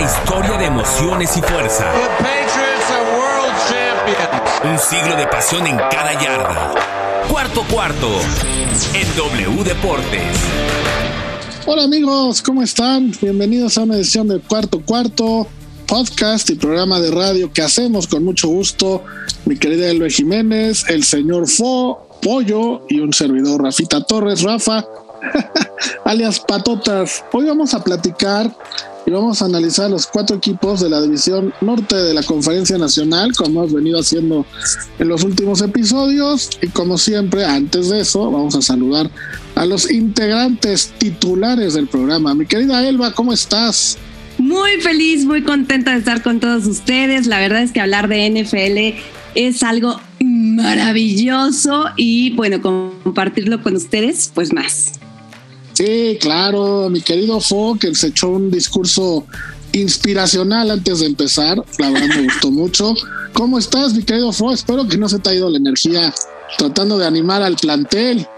historia de emociones y fuerza. Un siglo de pasión en cada yarda. Cuarto cuarto en W Deportes. Hola amigos, ¿cómo están? Bienvenidos a una edición del Cuarto Cuarto, podcast y programa de radio que hacemos con mucho gusto. Mi querida Elbe Jiménez, el señor Fo, Pollo y un servidor Rafita Torres, Rafa, alias Patotas. Hoy vamos a platicar y vamos a analizar los cuatro equipos de la división norte de la Conferencia Nacional, como hemos venido haciendo en los últimos episodios. Y como siempre, antes de eso, vamos a saludar a los integrantes titulares del programa. Mi querida Elba, ¿cómo estás? Muy feliz, muy contenta de estar con todos ustedes. La verdad es que hablar de NFL es algo maravilloso y bueno, compartirlo con ustedes, pues más. Sí, claro, mi querido Fo, que se echó un discurso inspiracional antes de empezar. La verdad me gustó mucho. ¿Cómo estás, mi querido Fo? Espero que no se te ha ido la energía tratando de animar al plantel.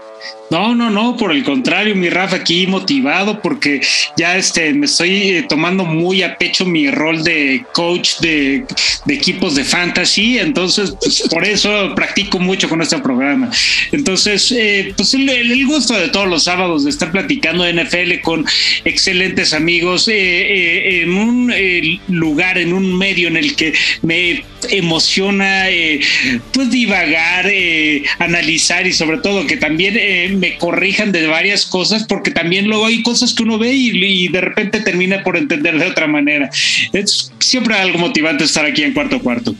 No, no, no, por el contrario, mi Rafa aquí motivado porque ya este, me estoy eh, tomando muy a pecho mi rol de coach de, equipos de fantasy, entonces pues, por eso practico mucho con este programa. Entonces, eh, pues el, gusto de todos los sábados de estar platicando de NFL con excelentes amigos eh, en un lugar, en un medio en el que me emociona pues divagar, analizar y sobre todo que también me corrijan de varias cosas, porque también luego hay cosas que uno ve y, de repente termina por entender de otra manera. Es siempre algo motivante estar aquí en cuarto cuarto.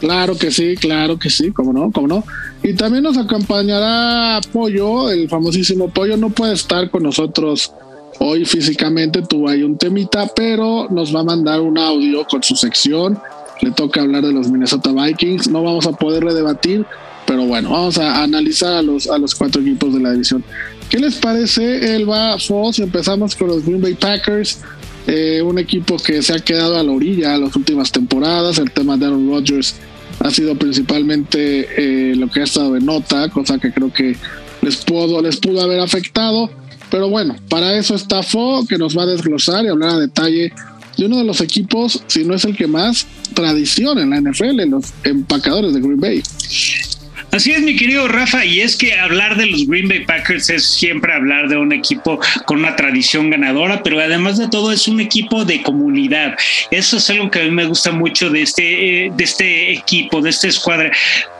Claro que sí, claro que sí, cómo no, cómo no. Y también nos acompañará Pollo, el famosísimo Pollo, no puede estar con nosotros hoy físicamente, tuvo ahí un temita, pero nos va a mandar un audio con su sección. Le toca hablar de los Minnesota Vikings, no vamos a poder redebatir, pero bueno, vamos a analizar a los, a los cuatro equipos de la división. ¿Qué les parece, Elba, Foss? Empezamos con los Green Bay Packers, eh, un equipo que se ha quedado a la orilla las últimas temporadas. El tema de Aaron Rodgers ha sido principalmente eh, lo que ha estado de nota, cosa que creo que les pudo, les pudo haber afectado. Pero bueno, para eso está Fo, que nos va a desglosar y hablar a detalle de uno de los equipos, si no es el que más tradición en la NFL, los empacadores de Green Bay. Así es, mi querido Rafa, y es que hablar de los Green Bay Packers es siempre hablar de un equipo con una tradición ganadora, pero además de todo es un equipo de comunidad. Eso es algo que a mí me gusta mucho de este, eh, de este equipo, de esta escuadra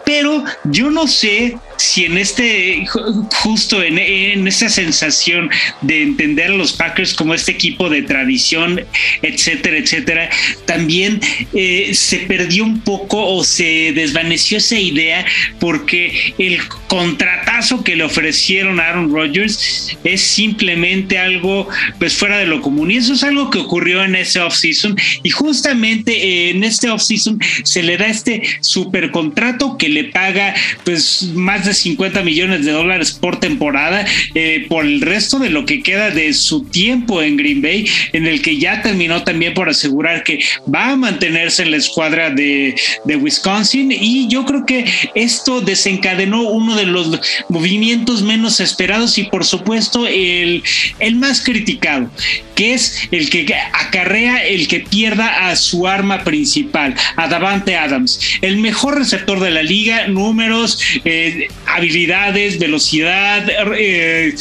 pero yo no sé si en este, justo en, esta sensación de entender a los Packers como este equipo de tradición, etcétera, etcétera, también eh, se perdió un poco o se desvaneció esa idea porque el contratazo que le ofrecieron a Aaron Rodgers es simplemente algo pues fuera de lo común. Y eso es algo que ocurrió en ese offseason. Y justamente en este offseason se le da este super contrato que le paga pues más de 50 millones de dólares por temporada eh, por el resto de lo que queda de su tiempo en Green Bay, en el que ya terminó también por asegurar que va a mantenerse en la escuadra de, Wisconsin. Y yo creo que esto desencadenó uno de los movimientos menos esperados y por supuesto el, el más criticado, que es el que acarrea el que pierda a su arma principal, a Davante Adams, el mejor receptor de la liga números, eh, habilidades, velocidad, eh,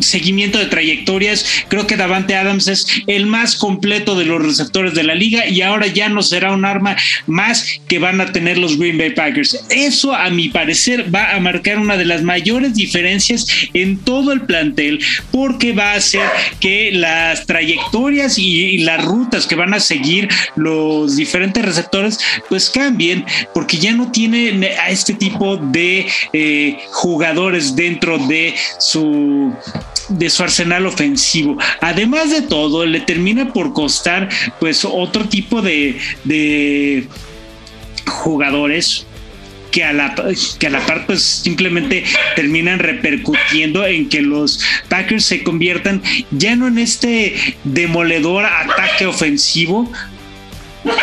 seguimiento de trayectorias. Creo que Davante Adams es el más completo de los receptores de la liga y ahora ya no será un arma más que van a tener los Green Bay Packers. Eso, a mi parecer, va a marcar una de las mayores diferencias en todo el plantel porque va a hacer que las trayectorias y, las rutas que van a seguir los diferentes receptores pues cambien porque ya no tiene a este tipo de eh, jugadores dentro de su de su arsenal ofensivo. Además de todo, le termina por costar pues otro tipo de, de jugadores que a la que a la pues simplemente terminan repercutiendo en que los Packers se conviertan ya no en este demoledor ataque ofensivo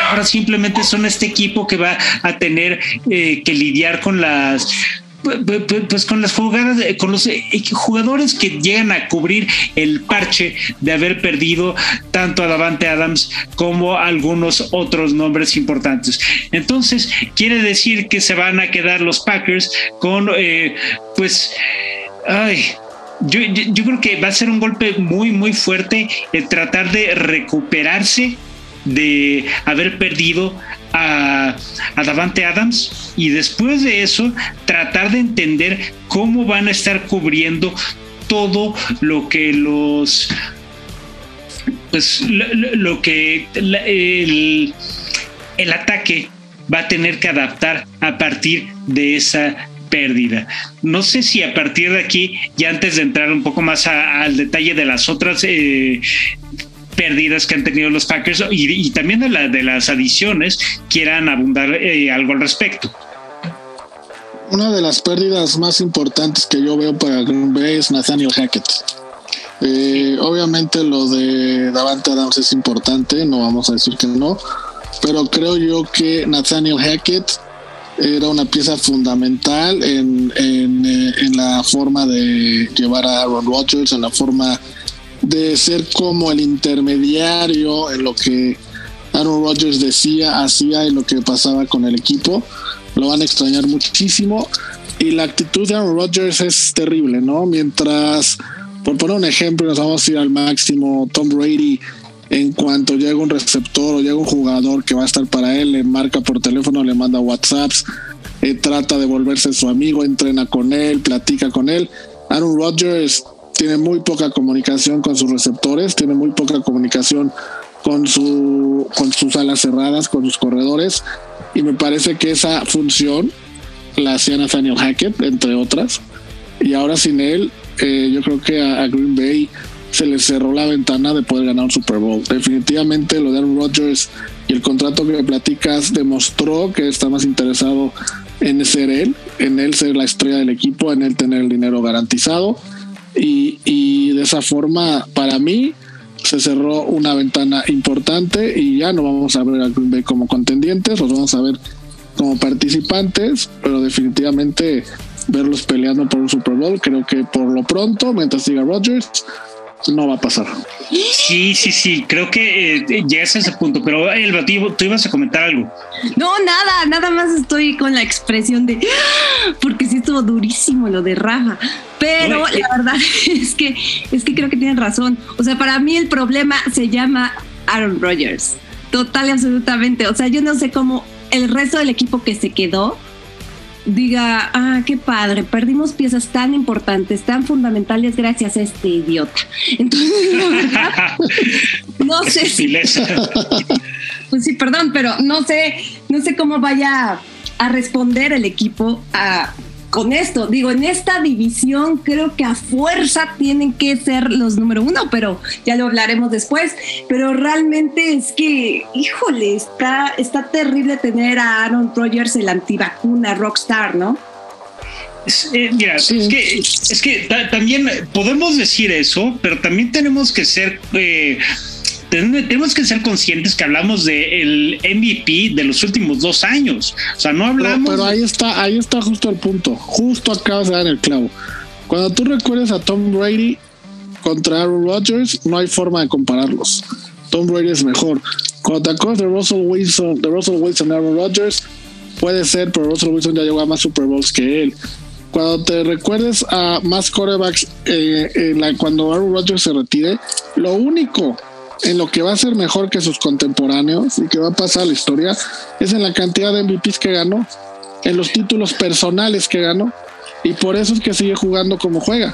ahora simplemente son este equipo que va a tener eh, que lidiar con las pues con las jugadas, con los eh, jugadores que llegan a cubrir el parche de haber perdido tanto a Davante Adams como a algunos otros nombres importantes. Entonces, quiere decir que se van a quedar los Packers con, eh, pues, ay, yo, yo, creo que va a ser un golpe muy, muy fuerte el tratar de recuperarse de haber perdido a, Davante Adams y después de eso tratar de entender cómo van a estar cubriendo todo lo que los pues lo, que el, el ataque va a tener que adaptar a partir de esa pérdida. No sé si a partir de aquí, ya antes de entrar un poco más al detalle de las otras eh, pérdidas que han tenido los Packers y, también de, la, de las adiciones quieran abundar eh, algo al respecto. Una de las pérdidas más importantes que yo veo para Green Bay es Nathaniel Hackett. Eh, obviamente lo de Davante Adams es importante, no vamos a decir que no, pero creo yo que Nathaniel Hackett era una pieza fundamental en, en, eh, en la forma de llevar a Aaron Rodgers, en la forma de ser como el intermediario en lo que Aaron Rodgers decía, hacía y lo que pasaba con el equipo. Lo van a extrañar muchísimo. Y la actitud de Aaron Rodgers es terrible, ¿no? Mientras, por poner un ejemplo, nos vamos a ir al máximo, Tom Brady, en cuanto llega un receptor o llega un jugador que va a estar para él, le marca por teléfono, le manda WhatsApps, eh, trata de volverse su amigo, entrena con él, platica con él. Aaron Rodgers tiene muy poca comunicación con sus receptores, tiene muy poca comunicación con, su, con sus alas cerradas, con sus corredores, y me parece que esa función la hacía Nathaniel Hackett, entre otras, y ahora sin él, eh, yo creo que a, Green Bay se le cerró la ventana de poder ganar un Super Bowl. Definitivamente lo de Aaron Rodgers y el contrato que platicas demostró que está más interesado en ser él, en él ser la estrella del equipo, en él tener el dinero garantizado y, de esa forma, para mí, se cerró una ventana importante y ya no vamos a ver a Green Bay como contendientes, los vamos a ver como participantes, pero definitivamente verlos peleando por un Super Bowl, creo que por lo pronto, mientras siga Rodgers, no va a pasar. Sí, sí, sí, creo que eh, llegas a ese punto, pero el tú ibas a comentar algo. No, nada, nada más estoy con la expresión de, porque sí estuvo durísimo lo de Rafa, pero la verdad es que, es que creo que tienen razón. O sea, para mí el problema se llama Aaron Rodgers, total y absolutamente. O sea, yo no sé cómo el resto del equipo que se quedó, diga, ah, qué padre, perdimos piezas tan importantes, tan fundamentales gracias a este idiota. Entonces, no sé si... Pues sí, perdón, pero no sé, no sé cómo vaya a responder el equipo a con esto. Digo, en esta división creo que a fuerza tienen que ser los número uno, pero ya lo hablaremos después. Pero realmente es que, híjole, está, está terrible tener a Aaron Rodgers el antivacuna rockstar, ¿no? Eh, mira, es que, es que también podemos decir eso, pero también tenemos que ser eh, tenemos que ser conscientes que hablamos del MVP de los últimos dos años. O sea, no hablamos. Pero, ahí está, ahí está justo el punto. Justo acabas de dar el clavo. Cuando tú recuerdes a Tom Brady contra Aaron Rodgers, no hay forma de compararlos. Tom Brady es mejor. Cuando te acuerdas de Russell Wilson, de Russell Wilson y Aaron Rodgers, puede ser, pero Russell Wilson ya llegó a más Super Bowls que él. Cuando te recuerdes a más quarterbacks, eh, la, cuando Aaron Rodgers se retire, lo único en lo que va a ser mejor que sus contemporáneos y que va a pasar a la historia es en la cantidad de MVPs que ganó, en los títulos personales que ganó y por eso es que sigue jugando como juega,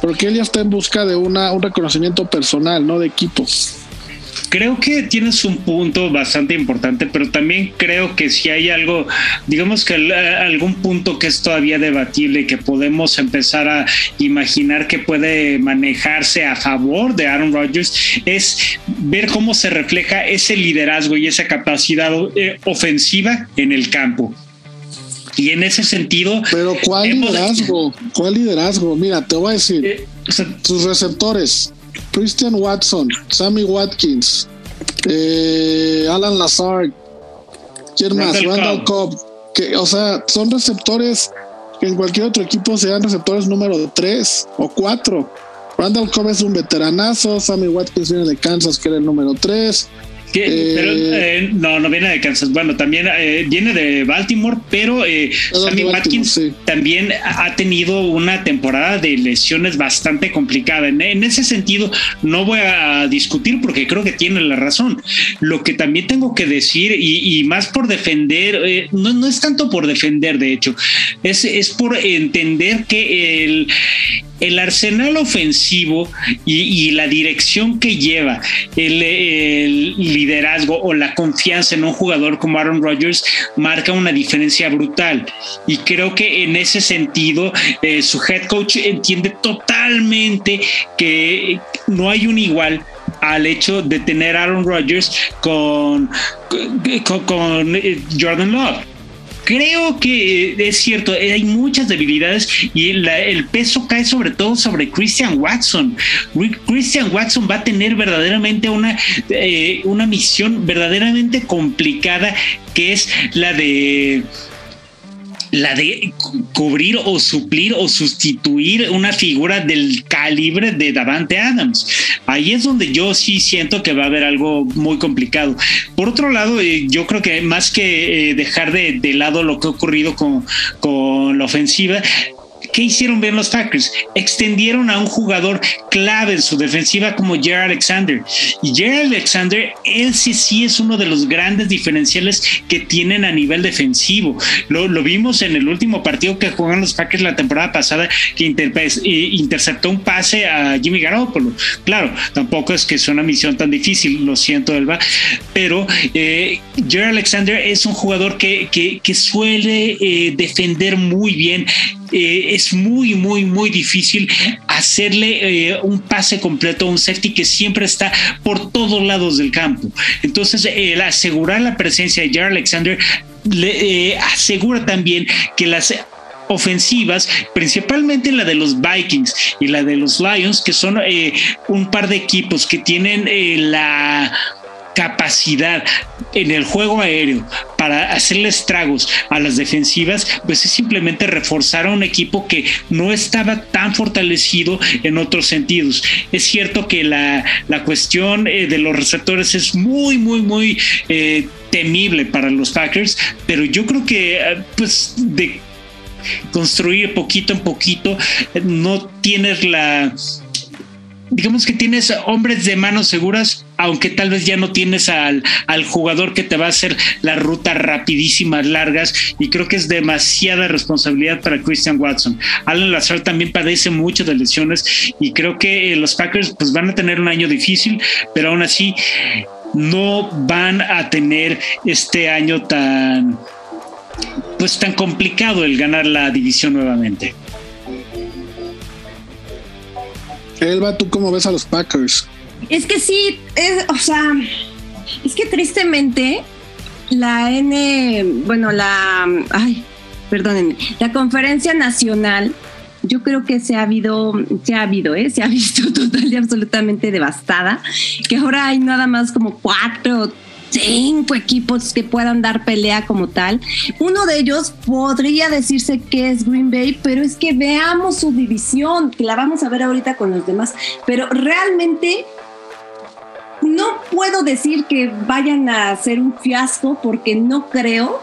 porque él ya está en busca de una, un reconocimiento personal, no de equipo creo que tienes un punto bastante importante, pero también creo que si hay algo, digamos que algún punto que es todavía debatible y que podemos empezar a imaginar que puede manejarse a favor de Aaron Rodgers, es ver cómo se refleja ese liderazgo y esa capacidad eh, ofensiva en el campo. Y en ese sentido. Pero ¿cuál liderazgo? ¿Cuál liderazgo? Mira, te voy a decir. Eh, sus receptores, Christian Watson, Sammy Watkins, eh, Alan Lazard, ¿quién más? Randall Cobb. Que, o sea, son receptores que en cualquier otro equipo sean receptores número 3 o 4. Randall Cobb es un veteranazo, Sammy Watkins viene de Kansas, que era el número 3. Pero eh, no, no viene de Kansas. Bueno, también eh, viene de Baltimore, pero eh, Sammy Watkins también ha tenido una temporada de lesiones bastante complicada. En, ese sentido, no voy a discutir porque creo que tiene la razón. Lo que también tengo que decir, y, y más por defender, no, no es tanto por defender, de hecho, es, es por entender que el el arsenal ofensivo y, la dirección que lleva el, liderazgo o la confianza en un jugador como Aaron Rodgers marca una diferencia brutal. Y creo que en ese sentido eh, su head coach entiende totalmente que no hay un igual al hecho de tener Aaron Rodgers con, con eh, Jordan Love creo que eh, es cierto, eh, hay muchas debilidades y el peso cae sobre todo sobre Christian Watson. Christian Watson va a tener verdaderamente una, eh, una misión verdaderamente complicada que es la de la de cubrir o suplir o sustituir una figura del calibre de Davante Adams. Ahí es donde yo sí siento que va a haber algo muy complicado. Por otro lado, eh, yo creo que más que eh, dejar de, lado lo que ha ocurrido con, con la ofensiva, ¿Qué hicieron bien los Packers? Extendieron a un jugador clave en su defensiva como Jared Alexander. Y Jared Alexander, él sí, es uno de los grandes diferenciales que tienen a nivel defensivo. Lo, vimos en el último partido que jugaron los Packers la temporada pasada, que eh, interceptó un pase a Jimmy Garoppolo. Claro, tampoco es que sea una misión tan difícil, lo siento, Elba, pero eh, Jared Alexander es un jugador que, que, suele eh, defender muy bien eh, es muy, muy, muy difícil hacerle eh, un pase completo a un safety que siempre está por todos lados del campo. Entonces, el asegurar la presencia de Jared Alexander le eh, asegura también que las ofensivas, principalmente la de los Vikings y la de los Lions, que son un par de equipos que tienen la capacidad en el juego aéreo para hacerle estragos a las defensivas, pues es simplemente reforzar a un equipo que no estaba tan fortalecido en otros sentidos. Es cierto que la, cuestión eh, de los receptores es muy, muy, muy eh, temible para los Packers, pero yo creo que eh, pues de construir poquito en poquito no tienes la digamos que tienes hombres de manos seguras, aunque tal vez ya no tienes al, al jugador que te va a hacer las rutas rapidísimas, largas, y creo que es demasiada responsabilidad para Christian Watson. Alan Lazar también padece mucho de lesiones y creo que eh, los Packers pues van a tener un año difícil, pero aún así no van a tener este año tan pues tan complicado el ganar la división nuevamente. Elba, ¿tú cómo ves a los Packers? Es que sí, es, o sea, es que tristemente la N, bueno, la, ay, perdónenme, la conferencia nacional, yo creo que se ha habido, se ha habido, ¿eh? se ha visto total y absolutamente devastada, que ahora hay nada más como cuatro cinco equipos que puedan dar pelea como tal. Uno de ellos podría decirse que es Green Bay, pero es que veamos su división, que la vamos a ver ahorita con los demás, pero realmente no puedo decir que vayan a ser un fiasco porque no creo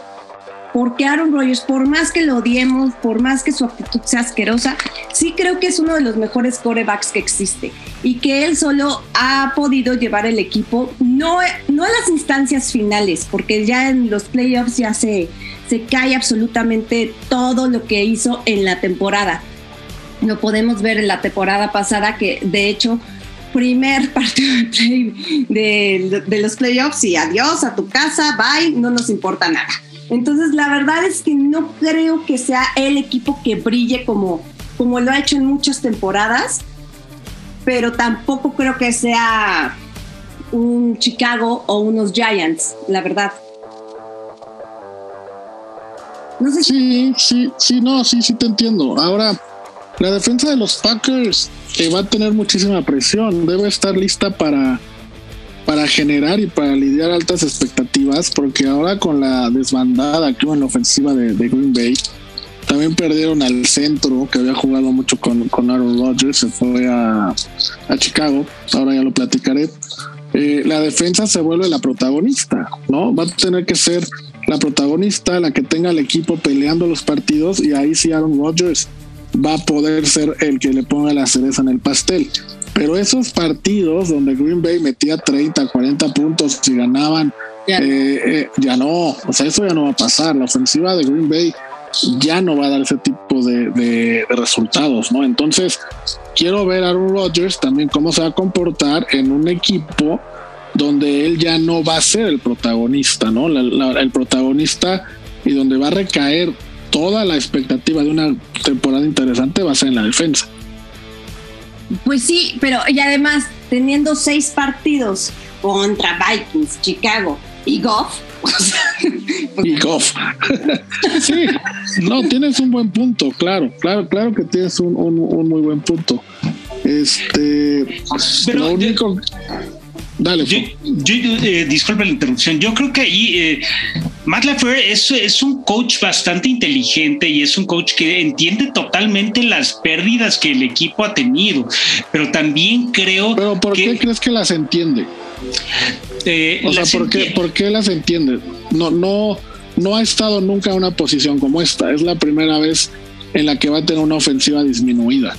porque Aaron Rodgers, por más que lo odiemos, por más que su actitud sea asquerosa, sí creo que es uno de los mejores corebacks que existe y que él solo ha podido llevar el equipo, no, no a las instancias finales, porque ya en los playoffs ya se, se cae absolutamente todo lo que hizo en la temporada. Lo podemos ver en la temporada pasada que de hecho primer partido de, los playoffs y adiós a tu casa, bye, no nos importa nada. Entonces, la verdad es que no creo que sea el equipo que brille como, como lo ha hecho en muchas temporadas, pero tampoco creo que sea un Chicago o unos Giants, la verdad. No sé sí, sí, sí, no, sí, sí te entiendo. Ahora, la defensa de los Packers que va a tener muchísima presión, debe estar lista para para generar y para lidiar altas expectativas, porque ahora con la desbandada que hubo en la ofensiva de, Green Bay, También perdieron al centro, que había jugado mucho con, con Aaron Rodgers, se fue a, a Chicago, ahora ya lo platicaré. Eh, la defensa se vuelve la protagonista, ¿no? Va a tener que ser la protagonista, la que tenga el equipo peleando los partidos y ahí sí Aaron Rodgers va a poder ser el que le ponga la cereza en el pastel. Pero esos partidos donde Green Bay metía 30, 40 puntos y ganaban, ya. Eh, eh, ya no, o sea, eso ya no va a pasar. La ofensiva de Green Bay ya no va a dar ese tipo de, de, de, resultados, ¿no? Entonces, quiero ver a Aaron Rodgers también cómo se va a comportar en un equipo donde él ya no va a ser el protagonista, ¿no? La, la, el protagonista y donde va a recaer toda la expectativa de una temporada interesante va a ser en la defensa. Pues sí, pero y además teniendo seis partidos contra Vikings, Chicago y Goff. y Goff. sí, no, tienes un buen punto, claro, claro, claro que tienes un, un, un muy buen punto. Este, pero lo único. Dale, yo, yo, eh, disculpe la interrupción. Yo creo que ahí eh, Matt LaFleur es, es, un coach bastante inteligente y es un coach que entiende totalmente las pérdidas que el equipo ha tenido, pero también creo. Pero ¿por que, qué crees que las entiende? Eh, o sea, ¿por qué, ¿por qué las entiende? No, no, no ha estado nunca en una posición como esta. Es la primera vez en la que va a tener una ofensiva disminuida.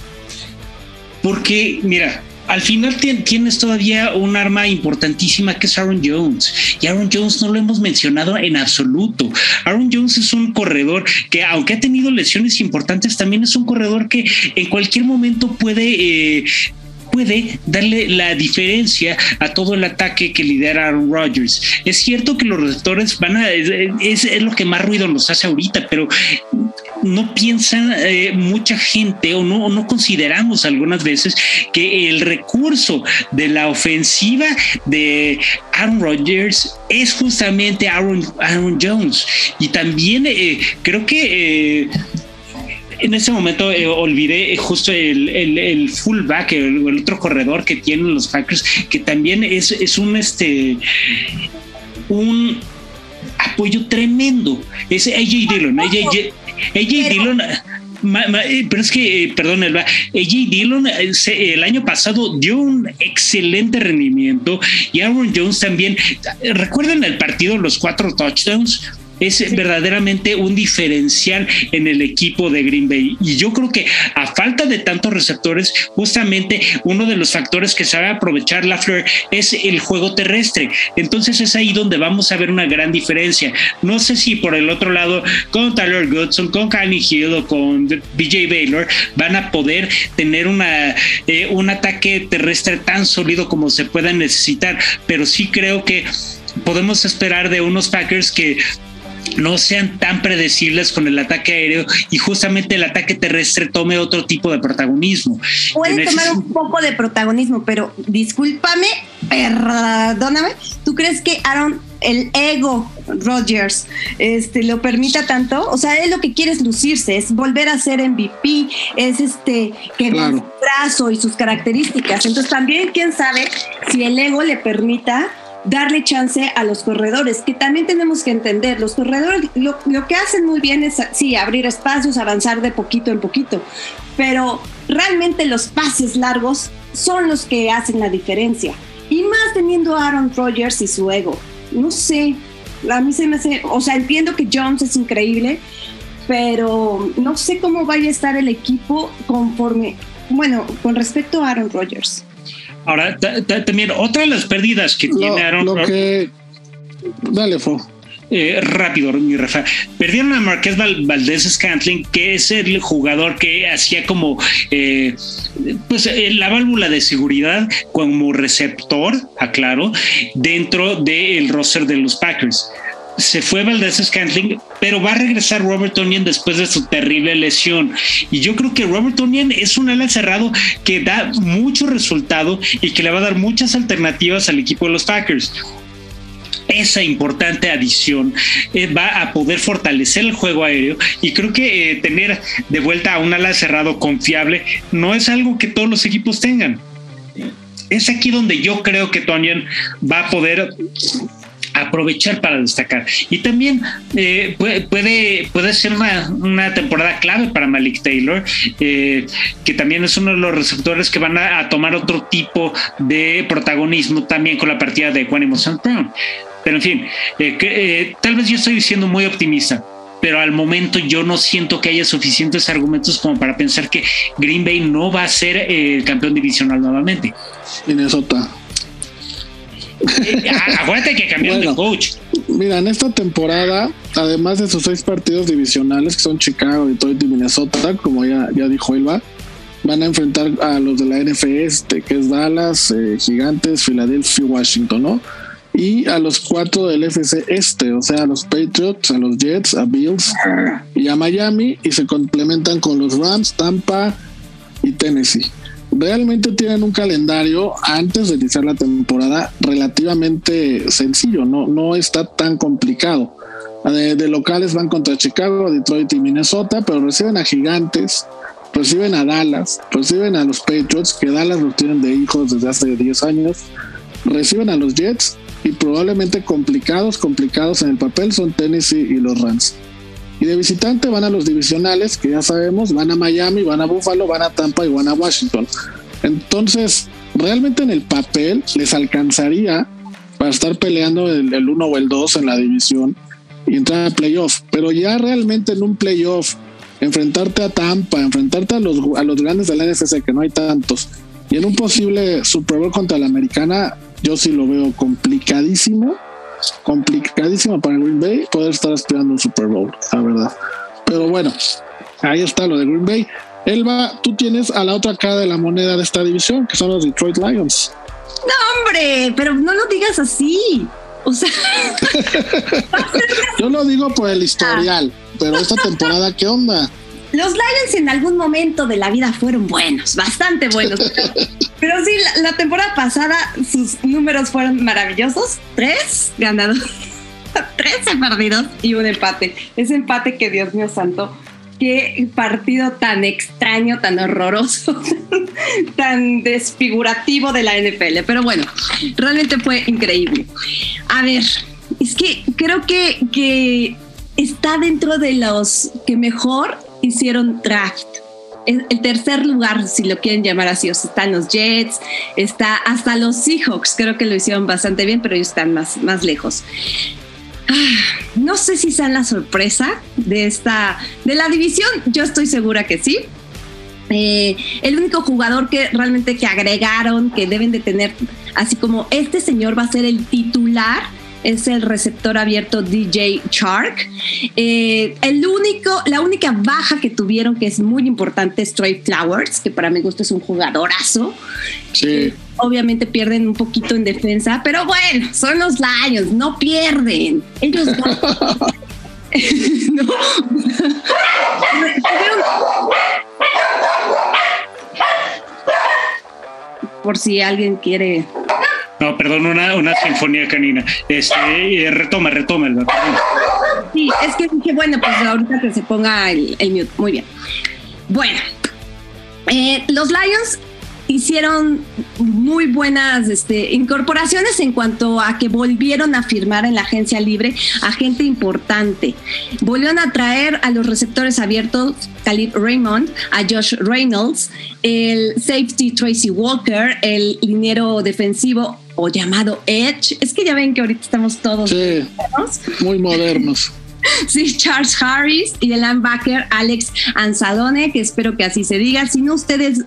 Porque, mira, al final tienes todavía un arma importantísima que es Aaron Jones. Y Aaron Jones no lo hemos mencionado en absoluto. Aaron Jones es un corredor que, aunque ha tenido lesiones importantes, también es un corredor que en cualquier momento puede... Eh, puede darle la diferencia a todo el ataque que lidera Aaron Rodgers. Es cierto que los receptores van a, es, es lo que más ruido nos hace ahorita, pero no piensan eh, mucha gente o no, no consideramos algunas veces que el recurso de la ofensiva de Aaron Rodgers es justamente Aaron, Aaron Jones. Y también eh, creo que... Eh, en ese momento olvidé justo el, el, el fullback, el, el, otro corredor que tienen los Packers, que también es, es un este un apoyo tremendo. Es AJ Dillon. AJ, AJ Dillon. Ma, ma, pero es que, eh, perdón, Elba, AJ Dillon se, el año pasado dio un excelente rendimiento y Aaron Jones también. ¿Recuerdan el partido, los cuatro touchdowns? Es sí. verdaderamente un diferencial en el equipo de Green Bay. Y yo creo que a falta de tantos receptores, justamente uno de los factores que sabe aprovechar la Fleur es el juego terrestre. Entonces es ahí donde vamos a ver una gran diferencia. No sé si por el otro lado, con Tyler Goodson, con Kanye Hill o con BJ Baylor, van a poder tener una, eh, un ataque terrestre tan sólido como se pueda necesitar. Pero sí creo que podemos esperar de unos Packers que no sean tan predecibles con el ataque aéreo y justamente el ataque terrestre tome otro tipo de protagonismo. Puede tomar ese... un poco de protagonismo, pero discúlpame, perdóname, ¿tú crees que Aaron, el ego Rodgers, este, lo permita tanto? O sea, él lo que quiere es lucirse, es volver a ser MVP, es este, que claro. su brazo y sus características. Entonces también, quién sabe si el ego le permita darle chance a los corredores, que también tenemos que entender, los corredores lo, que hacen muy bien es, sí, abrir espacios, avanzar de poquito en poquito, pero realmente los pases largos son los que hacen la diferencia. Y más teniendo a Aaron Rodgers y su ego. No sé, a mí se me hace, o sea, entiendo que Jones es increíble, pero no sé cómo vaya a estar el equipo conforme, bueno, con respecto a Aaron Rodgers. Ahora, también otra de las pérdidas que lo, tiene Aaron lo que... Dale, Fo. Eh, rápido, mi Rafa. Perdieron a Marqués Valdés Scantling, que es el jugador que hacía como eh, pues eh, la válvula de seguridad como receptor, aclaro, dentro del roster de los Packers se fue Valdez Scantling, pero va a regresar Robert Onion después de su terrible lesión. Y yo creo que Robert Onion es un ala cerrado que da mucho resultado y que le va a dar muchas alternativas al equipo de los Packers esa importante adición eh, va a poder fortalecer el juego aéreo y creo que eh, tener de vuelta a un ala cerrado confiable no es algo que todos los equipos tengan. Es aquí donde yo creo que Tonian va a poder aprovechar para destacar. Y también eh, puede, puede ser una, temporada clave para Malik Taylor, eh, que también es uno de los receptores que van a, tomar otro tipo de protagonismo también con la partida de Juan St. Brown. Pero en fin, que, tal vez yo estoy siendo muy optimista pero al momento yo no siento que haya suficientes argumentos como para pensar que Green Bay no va a ser el campeón divisional nuevamente. Minnesota. Acuérdate que cambiaron de coach. Mira, en esta temporada, además de sus seis partidos divisionales, que son Chicago, Detroit y Minnesota, como ya, ya dijo Elba, van a enfrentar a los de la NFS, que es Dallas, eh, Gigantes, Filadelfia y Washington, ¿no? y a los cuatro del FC Este, o sea, a los Patriots, a los Jets, a Bills y a Miami, y se complementan con los Rams, Tampa y Tennessee. Realmente tienen un calendario antes de iniciar la temporada relativamente sencillo, no, no está tan complicado. De, de locales van contra Chicago, Detroit y Minnesota, pero reciben a Gigantes, reciben a Dallas, reciben a los Patriots, que Dallas los tienen de hijos desde hace 10 años, reciben a los Jets y probablemente complicados, complicados en el papel son Tennessee y los Rams. Y de visitante van a los divisionales, que ya sabemos, van a Miami, van a Buffalo, van a Tampa y van a Washington. Entonces, realmente en el papel les alcanzaría para estar peleando el, el 1 o el 2 en la división y entrar a playoff. Pero ya realmente en un playoff, enfrentarte a Tampa, enfrentarte a los, a los grandes de la NFC, que no hay tantos, y en un posible Super Bowl contra la americana, yo sí lo veo complicadísimo, complicadísimo para Green Bay poder estar aspirando un Super Bowl, la verdad. Pero bueno, ahí está lo de Green Bay. Elba, tú tienes a la otra cara de la moneda de esta división, que son los Detroit Lions. No, hombre, pero no lo digas así. O sea, yo lo digo por el historial, pero esta temporada, ¿qué onda? Los Lions en algún momento de la vida fueron buenos, bastante buenos. Pero, sí, la, temporada pasada sus números fueron maravillosos. Tres ganados, tres perdidos y un empate. Ese empate que Dios mío santo, qué partido tan extraño, tan horroroso, tan desfigurativo de la NFL. Pero bueno, realmente fue increíble. A ver, es que creo que, que está dentro de los que mejor hicieron draft. El, tercer lugar, si lo quieren llamar así, o sea, están los Jets, está hasta los Seahawks, creo que lo hicieron bastante bien, pero ellos están más, más lejos. Ah, no sé si sean la sorpresa de esta, de la división, yo estoy segura que sí. Eh, el único jugador que realmente que agregaron, que deben de tener, así como este señor va a ser el titular, es el receptor abierto DJ Shark. Eh, el único, la única baja que tuvieron, que es muy importante, es Trey Flowers, que para mi gusto es un jugadorazo. Sí. Obviamente pierden un poquito en defensa, pero bueno, son los Lions, no pierden. Ellos no. Por si alguien quiere no, perdón, una, sinfonía canina. Este, retoma, retoma el Sí, es que dije, bueno, pues ahorita que se ponga el, el mute. Muy bien. Bueno, eh, los Lions hicieron muy buenas este, incorporaciones en cuanto a que volvieron a firmar en la agencia libre a gente importante. Volvieron a traer a los receptores abiertos Caleb Raymond, a Josh Reynolds, el safety Tracy Walker, el liniero defensivo o llamado Edge. Es que ya ven que ahorita estamos todos muy modernos. Sí, Charles Harris y el linebacker Alex Anzalone, que espero que así se diga. Si no, ustedes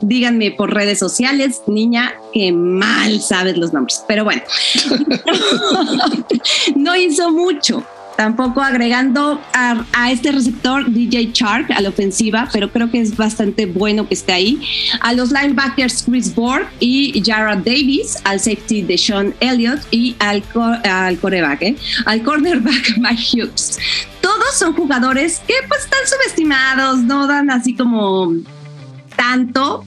díganme por redes sociales, niña, que mal sabes los nombres. Pero bueno, no hizo mucho. Tampoco agregando a, este receptor DJ Shark a la ofensiva, pero creo que es bastante bueno que esté ahí. A los linebackers Chris Borg y Jared Davis, al safety de Sean Elliott y al, al coreback, ¿eh? al cornerback Mike Hughes. Todos son jugadores que pues están subestimados, no dan así como tanto,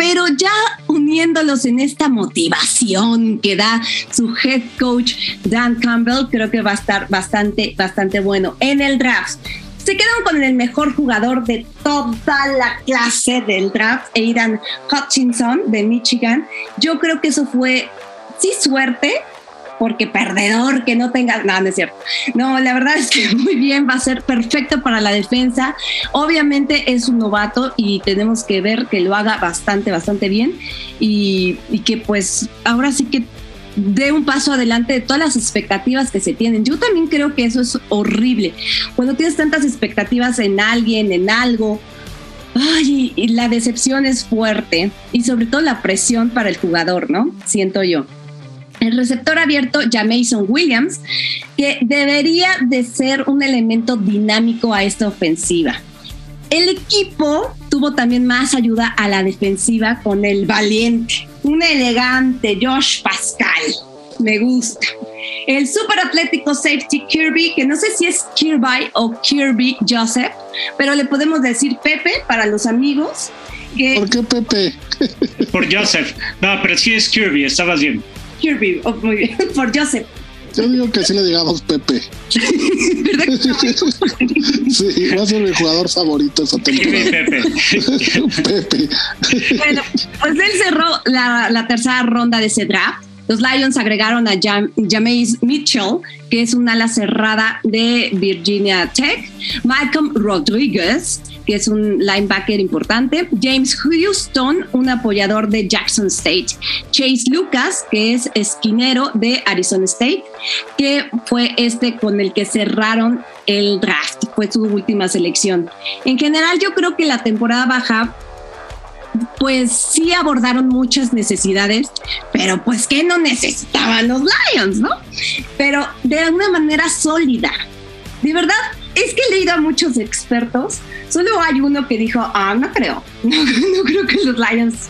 pero ya uniéndolos en esta motivación que da su head coach Dan Campbell, creo que va a estar bastante, bastante bueno. En el draft, se quedan con el mejor jugador de toda la clase del draft, Aidan Hutchinson de Michigan. Yo creo que eso fue, sí, suerte, porque perdedor, que no tenga, no, no es cierto. No, la verdad es que muy bien, va a ser perfecto para la defensa. Obviamente es un novato y tenemos que ver que lo haga bastante, bastante bien y, y que pues ahora sí que dé un paso adelante de todas las expectativas que se tienen. Yo también creo que eso es horrible. Cuando tienes tantas expectativas en alguien, en algo, ay, y la decepción es fuerte y sobre todo la presión para el jugador, ¿no? Siento yo. El receptor abierto, Mason Williams, que debería de ser un elemento dinámico a esta ofensiva. El equipo tuvo también más ayuda a la defensiva con el valiente, un elegante Josh Pascal. Me gusta. El super atlético safety Kirby, que no sé si es Kirby o Kirby Joseph, pero le podemos decir Pepe para los amigos. ¿Por qué Pepe? Por Joseph. No, pero sí es Kirby, estabas bien. Kirby, oh, muy bien, por Joseph. Yo digo que sí le digamos Pepe. ¿Verdad sí, va a ser mi jugador favorito esa temporada. Pepe. Pepe. Bueno, pues él cerró la, la, tercera ronda de ese draft. Los Lions agregaron a Jam, Jameis Mitchell, que es un ala cerrada de Virginia Tech, Malcolm Rodriguez, que es un linebacker importante, James Houston, un apoyador de Jackson State, Chase Lucas, que es esquinero de Arizona State, que fue este con el que cerraron el draft, fue su última selección. En general yo creo que la temporada baja pues sí abordaron muchas necesidades, pero pues que no necesitaban los Lions, ¿no? Pero de una manera sólida. De verdad, es que he leído a muchos expertos, solo hay uno que dijo, ah, no creo, no, creo que los Lions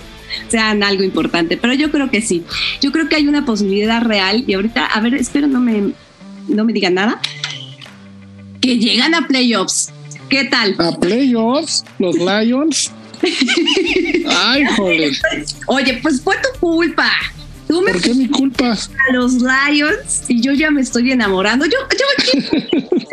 sean algo importante, pero yo creo que sí. Yo creo que hay una posibilidad real y ahorita, a ver, espero no me, no me digan nada, que llegan a playoffs. ¿Qué tal? A playoffs, los Lions. Ay, joder. Oye, pues fue tu culpa. Tú me ¿Por qué mi culpa? A los Lions y yo ya me estoy enamorando. Yo, yo aquí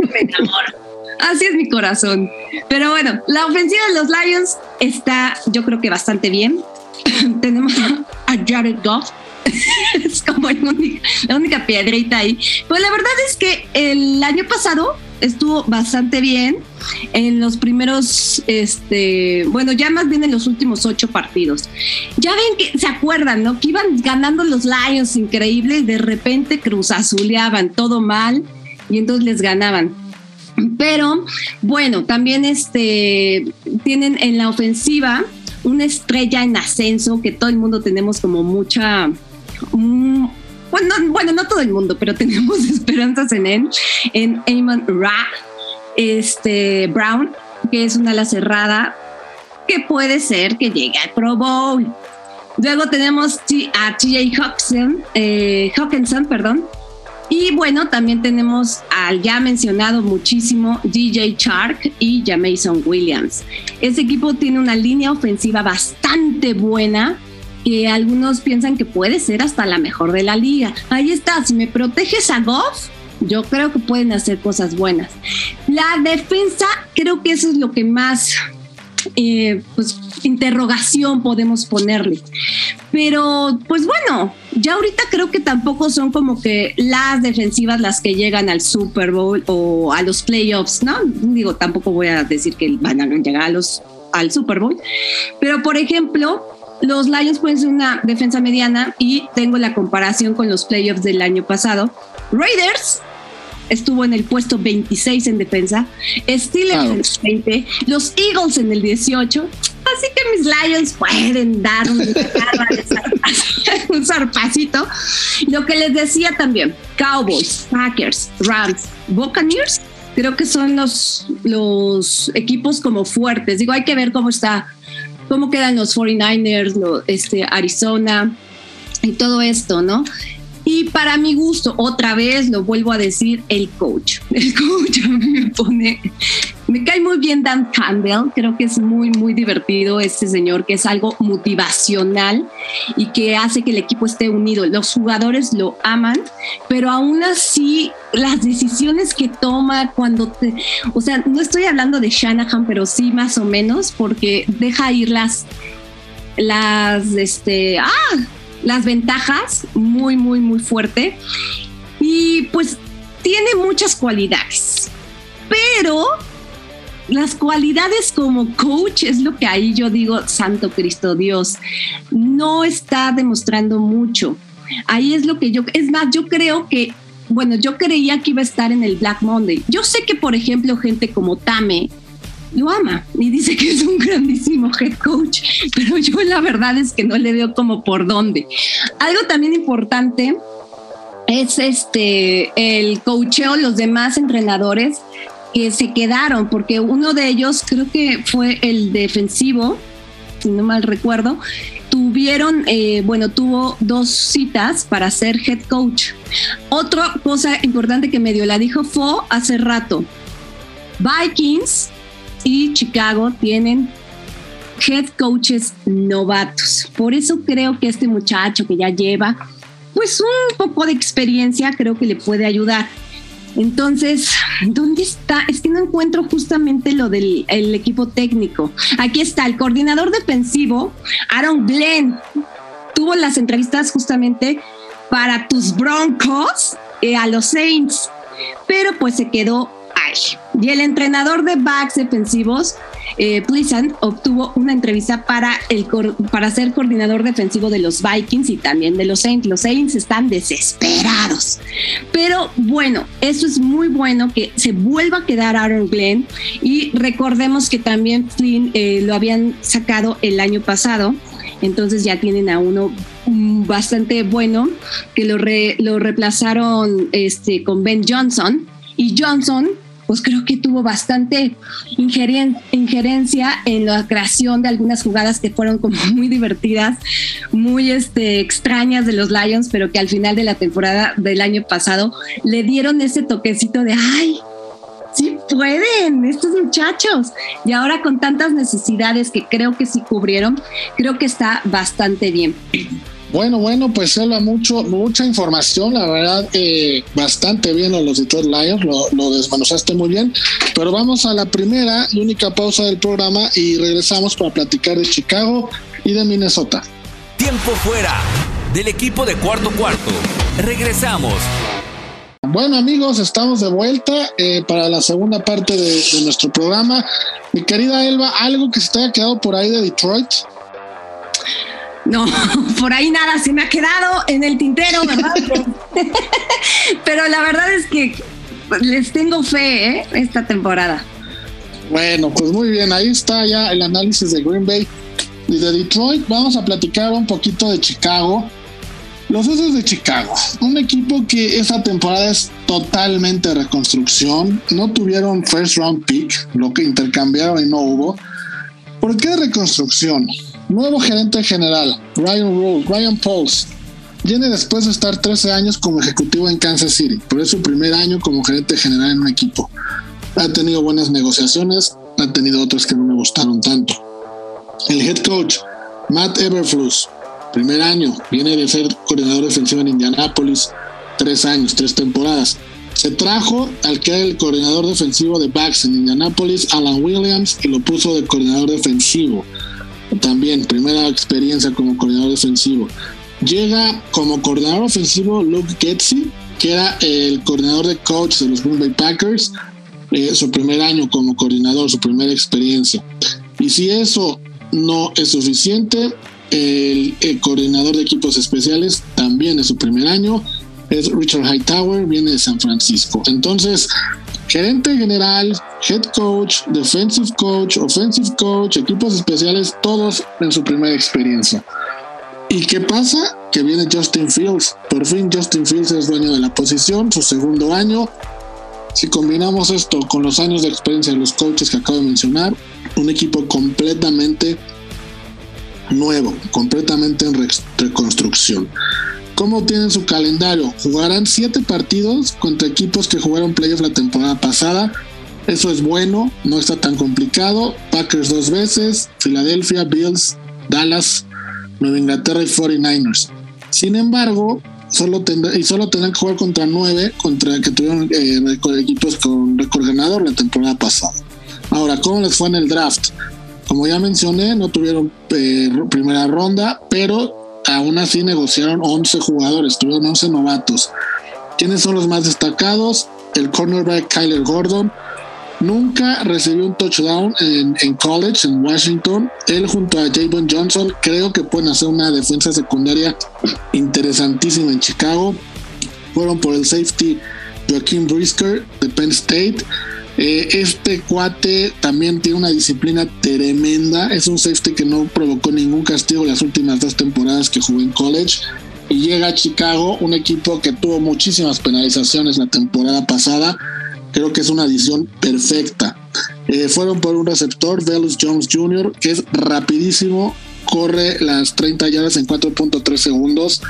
me enamoro. Así es mi corazón. Pero bueno, la ofensiva de los Lions está, yo creo que bastante bien. Tenemos a Jared Goff. es como la única piedrita ahí. Pues la verdad es que el año pasado estuvo bastante bien en los primeros, este, bueno, ya más bien en los últimos ocho partidos. Ya ven que se acuerdan, ¿no? Que iban ganando los Lions increíble de repente Cruz Azuleaban todo mal y entonces les ganaban. Pero bueno, también este, tienen en la ofensiva una estrella en ascenso que todo el mundo tenemos como mucha... Mm, bueno, bueno, no todo el mundo, pero tenemos esperanzas en él, en Amon Ra, este, Brown, que es una ala cerrada que puede ser que llegue al Pro Bowl. Luego tenemos a TJ Hawkinson, eh, Hawkinson, perdón, y bueno, también tenemos al ya mencionado muchísimo DJ Chark y Mason Williams. Ese equipo tiene una línea ofensiva bastante buena que algunos piensan que puede ser hasta la mejor de la liga. Ahí está, si me proteges a Goff, yo creo que pueden hacer cosas buenas. La defensa, creo que eso es lo que más eh, pues, interrogación podemos ponerle. Pero, pues bueno, ya ahorita creo que tampoco son como que las defensivas las que llegan al Super Bowl o a los playoffs, ¿no? Digo, tampoco voy a decir que van a llegar a los, al Super Bowl. Pero, por ejemplo, los Lions pueden ser una defensa mediana y tengo la comparación con los playoffs del año pasado. Raiders estuvo en el puesto 26 en defensa, Steelers en el 20, los Eagles en el 18. Así que mis Lions pueden dar un, un zarpacito. Lo que les decía también, Cowboys, Packers, Rams, Buccaneers, creo que son los, los equipos como fuertes. Digo, hay que ver cómo está, cómo quedan los 49ers, este, Arizona y todo esto, ¿no? Y para mi gusto, otra vez lo vuelvo a decir, el coach. El coach a mí me pone, me cae muy bien Dan Campbell, creo que es muy, muy divertido este señor, que es algo motivacional y que hace que el equipo esté unido. Los jugadores lo aman, pero aún así las decisiones que toma cuando te, o sea, no estoy hablando de Shanahan, pero sí más o menos, porque deja ir las, las, este, ah, las ventajas muy, muy, muy fuerte. y pues tiene muchas cualidades, pero las cualidades como coach es lo que ahí yo digo, Santo Cristo Dios, no está demostrando mucho. Ahí es lo que yo, es más, yo creo que, bueno, yo creía que iba a estar en el Black Monday. Yo sé que, por ejemplo, gente como Tame lo ama y dice que es un grandísimo head coach, pero yo la verdad es que no le veo como por dónde. Algo también importante es este el coacheo los demás entrenadores que se quedaron, porque uno de ellos creo que fue el defensivo, si no mal recuerdo, tuvieron, eh, bueno, tuvo dos citas para ser head coach. Otra cosa importante que medio la dijo fue hace rato. Vikings y Chicago tienen head coaches novatos. Por eso creo que este muchacho que ya lleva pues un poco de experiencia creo que le puede ayudar. Entonces, ¿dónde está? Es que no encuentro justamente lo del equipo técnico. Aquí está el coordinador defensivo, Aaron Glenn. Tuvo las entrevistas justamente para tus Broncos y a los Saints, pero pues se quedó Y el entrenador de backs defensivos, eh, obtuvo una entrevista para, el, para ser coordinador defensivo de los Vikings y también de los Saints. Los Saints están desesperados. Pero bueno, eso es muy bueno que se vuelva a quedar Aaron Glenn. Y recordemos que también Flynn eh, lo habían sacado el año pasado. Entonces ya tienen a uno bastante bueno que lo, lo reemplazaron este, con Ben Johnson. Y Johnson pues creo que tuvo bastante injerencia en la creación de algunas jugadas que fueron como muy divertidas, muy este, extrañas de los Lions, pero que al final de la temporada del año pasado le dieron ese toquecito de, ay, sí pueden estos muchachos. Y ahora con tantas necesidades que creo que sí cubrieron, creo que está bastante bien. Bueno, bueno, pues habla mucho, mucha información, la verdad, eh, bastante bien a los Detroit Lions, lo, lo desmanuzaste muy bien, pero vamos a la primera y única pausa del programa y regresamos para platicar de Chicago y de Minnesota. Tiempo fuera del equipo de cuarto cuarto. Regresamos. Bueno amigos, estamos de vuelta eh, para la segunda parte de, de nuestro programa. Mi querida Elba, ¿algo que se te haya quedado por ahí de Detroit? No, por ahí nada, se me ha quedado en el tintero, ¿verdad? Pero la verdad es que les tengo fe ¿eh? esta temporada. Bueno, pues muy bien, ahí está ya el análisis de Green Bay y de Detroit. Vamos a platicar un poquito de Chicago. Los Osos de Chicago, un equipo que esta temporada es totalmente reconstrucción. No tuvieron first round pick, lo que intercambiaron y no hubo. ¿Por qué reconstrucción? Nuevo gerente general, Ryan Rule, Ryan Pauls, viene después de estar 13 años como ejecutivo en Kansas City, pero es su primer año como gerente general en un equipo. Ha tenido buenas negociaciones, ha tenido otras que no me gustaron tanto. El head coach, Matt Everfluss, primer año, viene de ser coordinador defensivo en Indianapolis, tres años, tres temporadas. Se trajo al que era el coordinador defensivo de backs en Indianapolis, Alan Williams, y lo puso de coordinador defensivo también primera experiencia como coordinador defensivo. Llega como coordinador ofensivo Luke Getzi, que era el coordinador de coach de los Green Bay Packers, eh, su primer año como coordinador, su primera experiencia. Y si eso no es suficiente, el, el, coordinador de equipos especiales también es su primer año, es Richard Hightower, viene de San Francisco. Entonces, gerente general, head coach, defensive coach, offensive coach, equipos especiales, todos en su primera experiencia. ¿Y qué pasa? Que viene Justin Fields. Por fin Justin Fields es dueño de la posición, su segundo año. Si combinamos esto con los años de experiencia de los coaches que acabo de mencionar, un equipo completamente nuevo, completamente en reconstrucción. ¿Cómo tienen su calendario? Jugarán siete partidos contra equipos que jugaron playoff la temporada pasada. Eso es bueno, no está tan complicado. Packers dos veces, Philadelphia, Bills, Dallas, Nueva Inglaterra y 49ers. Sin embargo, solo y solo tendrán que jugar contra nueve contra que tuvieron eh, equipos con récord ganador la temporada pasada. Ahora, ¿cómo les fue en el draft? Como ya mencioné, no tuvieron eh, primera ronda, pero aún así negociaron 11 jugadores, tuvieron 11 novatos. ¿Quiénes son los más destacados? El cornerback Kyler Gordon. Nunca recibió un touchdown en, college, en Washington. Él junto a Javon Johnson creo que pueden hacer una defensa secundaria interesantísima en Chicago. Fueron por el safety Joaquín Brisker de Penn State. Eh, este cuate también tiene una disciplina tremenda. Es un safety que no provocó ningún castigo las últimas dos temporadas que jugó en college. Y llega a Chicago, un equipo que tuvo muchísimas penalizaciones la temporada pasada. Creo que es una adición perfecta. Eh, fueron por un receptor, Velus Jones Jr., que es rapidísimo, corre las 30 yardas en 4.3 segundos.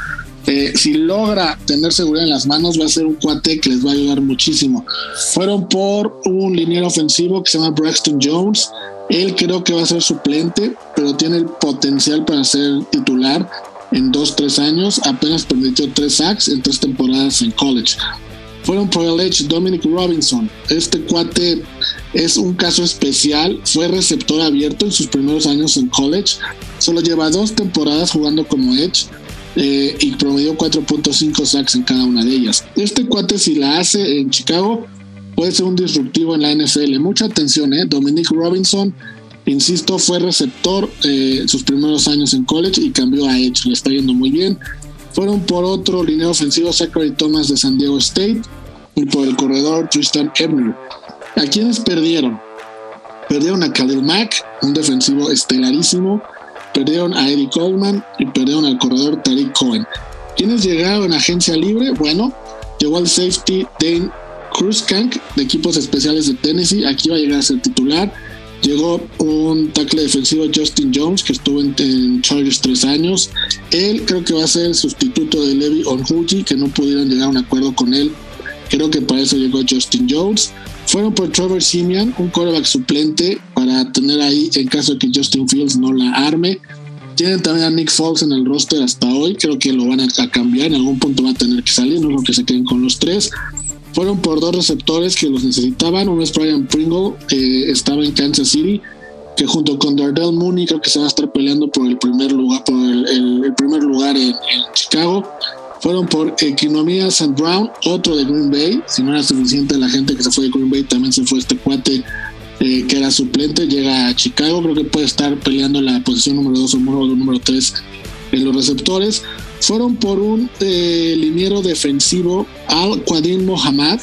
Eh, si logra tener seguridad en las manos, va a ser un cuate que les va a ayudar muchísimo. Fueron por un liniero ofensivo que se llama Braxton Jones. Él creo que va a ser suplente, pero tiene el potencial para ser titular en dos, tres años. Apenas permitió tres sacks en tres temporadas en college. Fueron por el Edge Dominic Robinson. Este cuate es un caso especial. Fue receptor abierto en sus primeros años en college. Solo lleva dos temporadas jugando como Edge eh, y promedió 4.5 sacks en cada una de ellas. Este cuate, si la hace en Chicago, puede ser un disruptivo en la NFL. Mucha atención, ¿eh? Dominic Robinson, insisto, fue receptor eh, sus primeros años en college y cambió a Edge. Le está yendo muy bien. Fueron por otro línea ofensivo, Zachary Thomas de San Diego State y por el corredor Tristan Ebner. ¿A quiénes perdieron? Perdieron a Khalil Mack, un defensivo estelarísimo perdieron a Eddie Coleman y perdieron al corredor Tariq Cohen. ¿Quiénes llegaron en agencia libre? Bueno, llegó el safety Dane Cruzcank de equipos especiales de Tennessee. Aquí va a llegar a ser titular. Llegó un tackle defensivo Justin Jones, que estuvo en, Chargers tres años. Él creo que va a ser el sustituto de Levi Onhuji, que no pudieron llegar a un acuerdo con él. Creo que para eso llegó Justin Jones. Fueron por Trevor Simeon, un quarterback suplente, para tener ahí en caso de que Justin Fields no la arme. Tienen también a Nick Foles en el roster hasta hoy. Creo que lo van a, cambiar. En algún punto va a tener que salir. No es lo que se queden con los tres. Fueron por dos receptores que los necesitaban. Uno es Brian Pringle, que estaba en Kansas City, que junto con Dardell Mooney creo que se va a estar peleando por el primer lugar, por el, primer lugar en Chicago fueron por Economía St. Brown, otro de Green Bay. Si no era suficiente la gente que se fue de Green Bay, también se fue este cuate eh, que era suplente. Llega a Chicago, creo que puede estar peleando la posición número 2 o número 3 en los receptores. Fueron por un eh, liniero defensivo, Al Quadin Mohamed,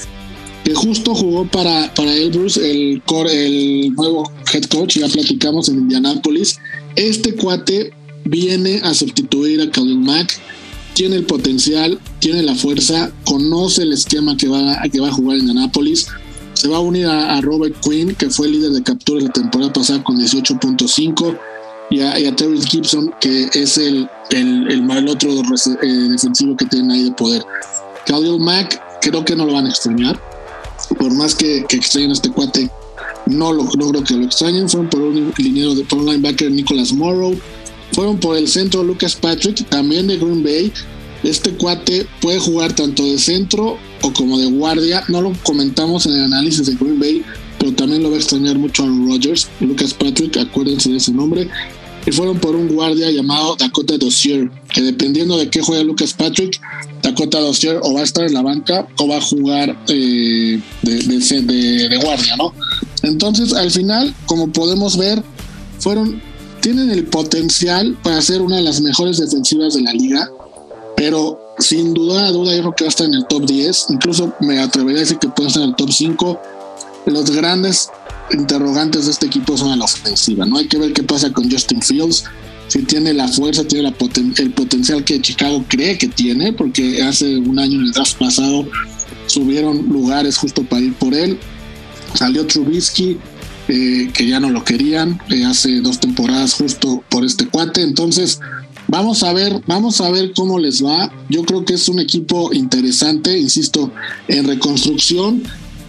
que justo jugó para, para Elbrus, el, el nuevo head coach, ya platicamos en Indianapolis. Este cuate viene a sustituir a Khalil Mack tiene el potencial, tiene la fuerza, conoce el esquema que va, que va a jugar en Anápolis. Se va a unir a, Robert Quinn, que fue líder de capturas la temporada pasada con 18.5, y a, y Terry Gibson, que es el, el, el, otro eh, defensivo que tienen ahí de poder. Khalil Mack, creo que no lo van a extrañar. Por más que, que extrañen este cuate, no, lo, no creo que lo extrañen. Fueron por un liniero de por un linebacker Nicholas Morrow fueron por el centro Lucas Patrick, también de Green Bay. Este cuate puede jugar tanto de centro o como de guardia. No lo comentamos en el análisis de Green Bay, pero también lo va a extrañar mucho a Rodgers. Lucas Patrick, acuérdense de ese nombre. Y fueron por un guardia llamado Dakota Dossier, que dependiendo de qué juegue Lucas Patrick, Dakota Dossier o va a estar en la banca o va a jugar eh, de, de guardia, ¿no? Entonces, al final, como podemos ver, fueron tienen el potencial para ser una de las mejores defensivas de la liga, pero sin duda, duda, yo creo que va a estar en el top 10. Incluso me atrevería a decir que puede estar en el top 5. Los grandes interrogantes de este equipo son en la ofensiva. No hay que ver qué pasa con Justin Fields. Si tiene la fuerza, tiene el potencial que Chicago cree que tiene, porque hace un año en el draft pasado subieron lugares justo para ir por él. Salió Trubisky, eh, que ya no lo querían eh, hace dos temporadas justo por este cuate. Entonces, vamos a ver, vamos a ver cómo les va. Yo creo que es un equipo interesante, insisto, en reconstrucción,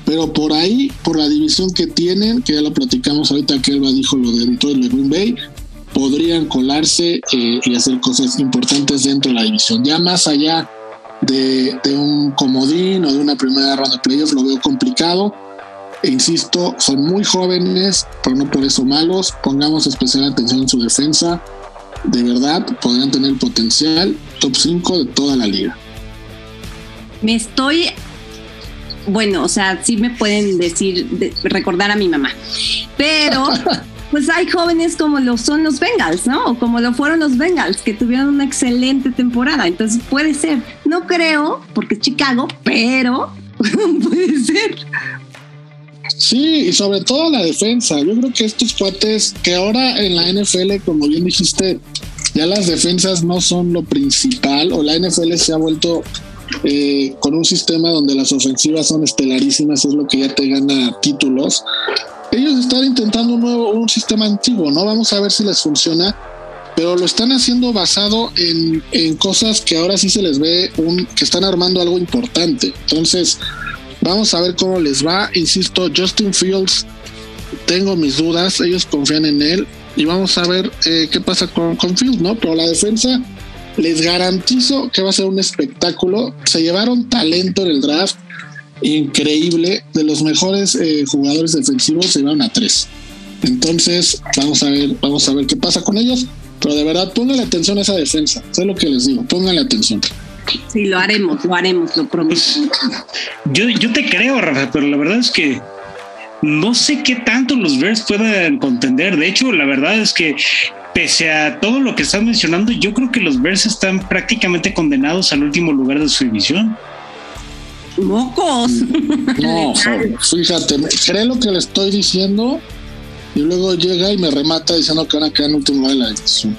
pero por ahí, por la división que tienen, que ya lo platicamos ahorita que Elba dijo lo de Detroit de Green Bay, podrían colarse eh, y hacer cosas importantes dentro de la división. Ya más allá de, un comodín o de una primera ronda de playoffs, lo veo complicado insisto, son muy jóvenes, pero no por eso malos. Pongamos especial atención en su defensa. De verdad, podrían tener potencial top 5 de toda la liga. me estoy bueno, o sea, sí me pueden decir, recordar a mi mamá, pero pues hay jóvenes como lo son los Bengals, ¿no? O como lo fueron los Bengals, que tuvieron una excelente temporada. Entonces puede ser, no creo, porque es Chicago, pero puede ser. Sí, y sobre todo la defensa. Yo creo que estos cuates que ahora en la NFL, como bien dijiste, ya las defensas no son lo principal, o la NFL se ha vuelto eh, con un sistema donde las ofensivas son estelarísimas, es lo que ya te gana títulos. Ellos están intentando un nuevo, un sistema antiguo, ¿no? Vamos a ver si les funciona, pero lo están haciendo basado en, cosas que ahora sí se les ve un, que están armando algo importante. Entonces, vamos a ver cómo les va. Insisto, Justin Fields, tengo mis dudas, ellos confían en él y vamos a ver eh, qué pasa con, Fields, ¿no? Pero la defensa les garantizo que va a ser un espectáculo. Se llevaron talento en el draft increíble. De los mejores eh, jugadores defensivos se llevaron a tres. Entonces, vamos a ver, vamos a ver qué pasa con ellos. Pero de verdad, pónganle atención a esa defensa. Sé lo que les digo, pónganle atención. Sí, lo haremos, lo haremos, lo prometo. Pues, yo, yo te creo, Rafa, pero la verdad es que no sé qué tanto los Bears puedan contender. De hecho, la verdad es que pese a todo lo que estás mencionando, yo creo que los Bears están prácticamente condenados al último lugar de su división. ¡Mocos! No, fíjate, cree lo que le estoy diciendo y luego llega y me remata diciendo que van a quedar en último de la edición.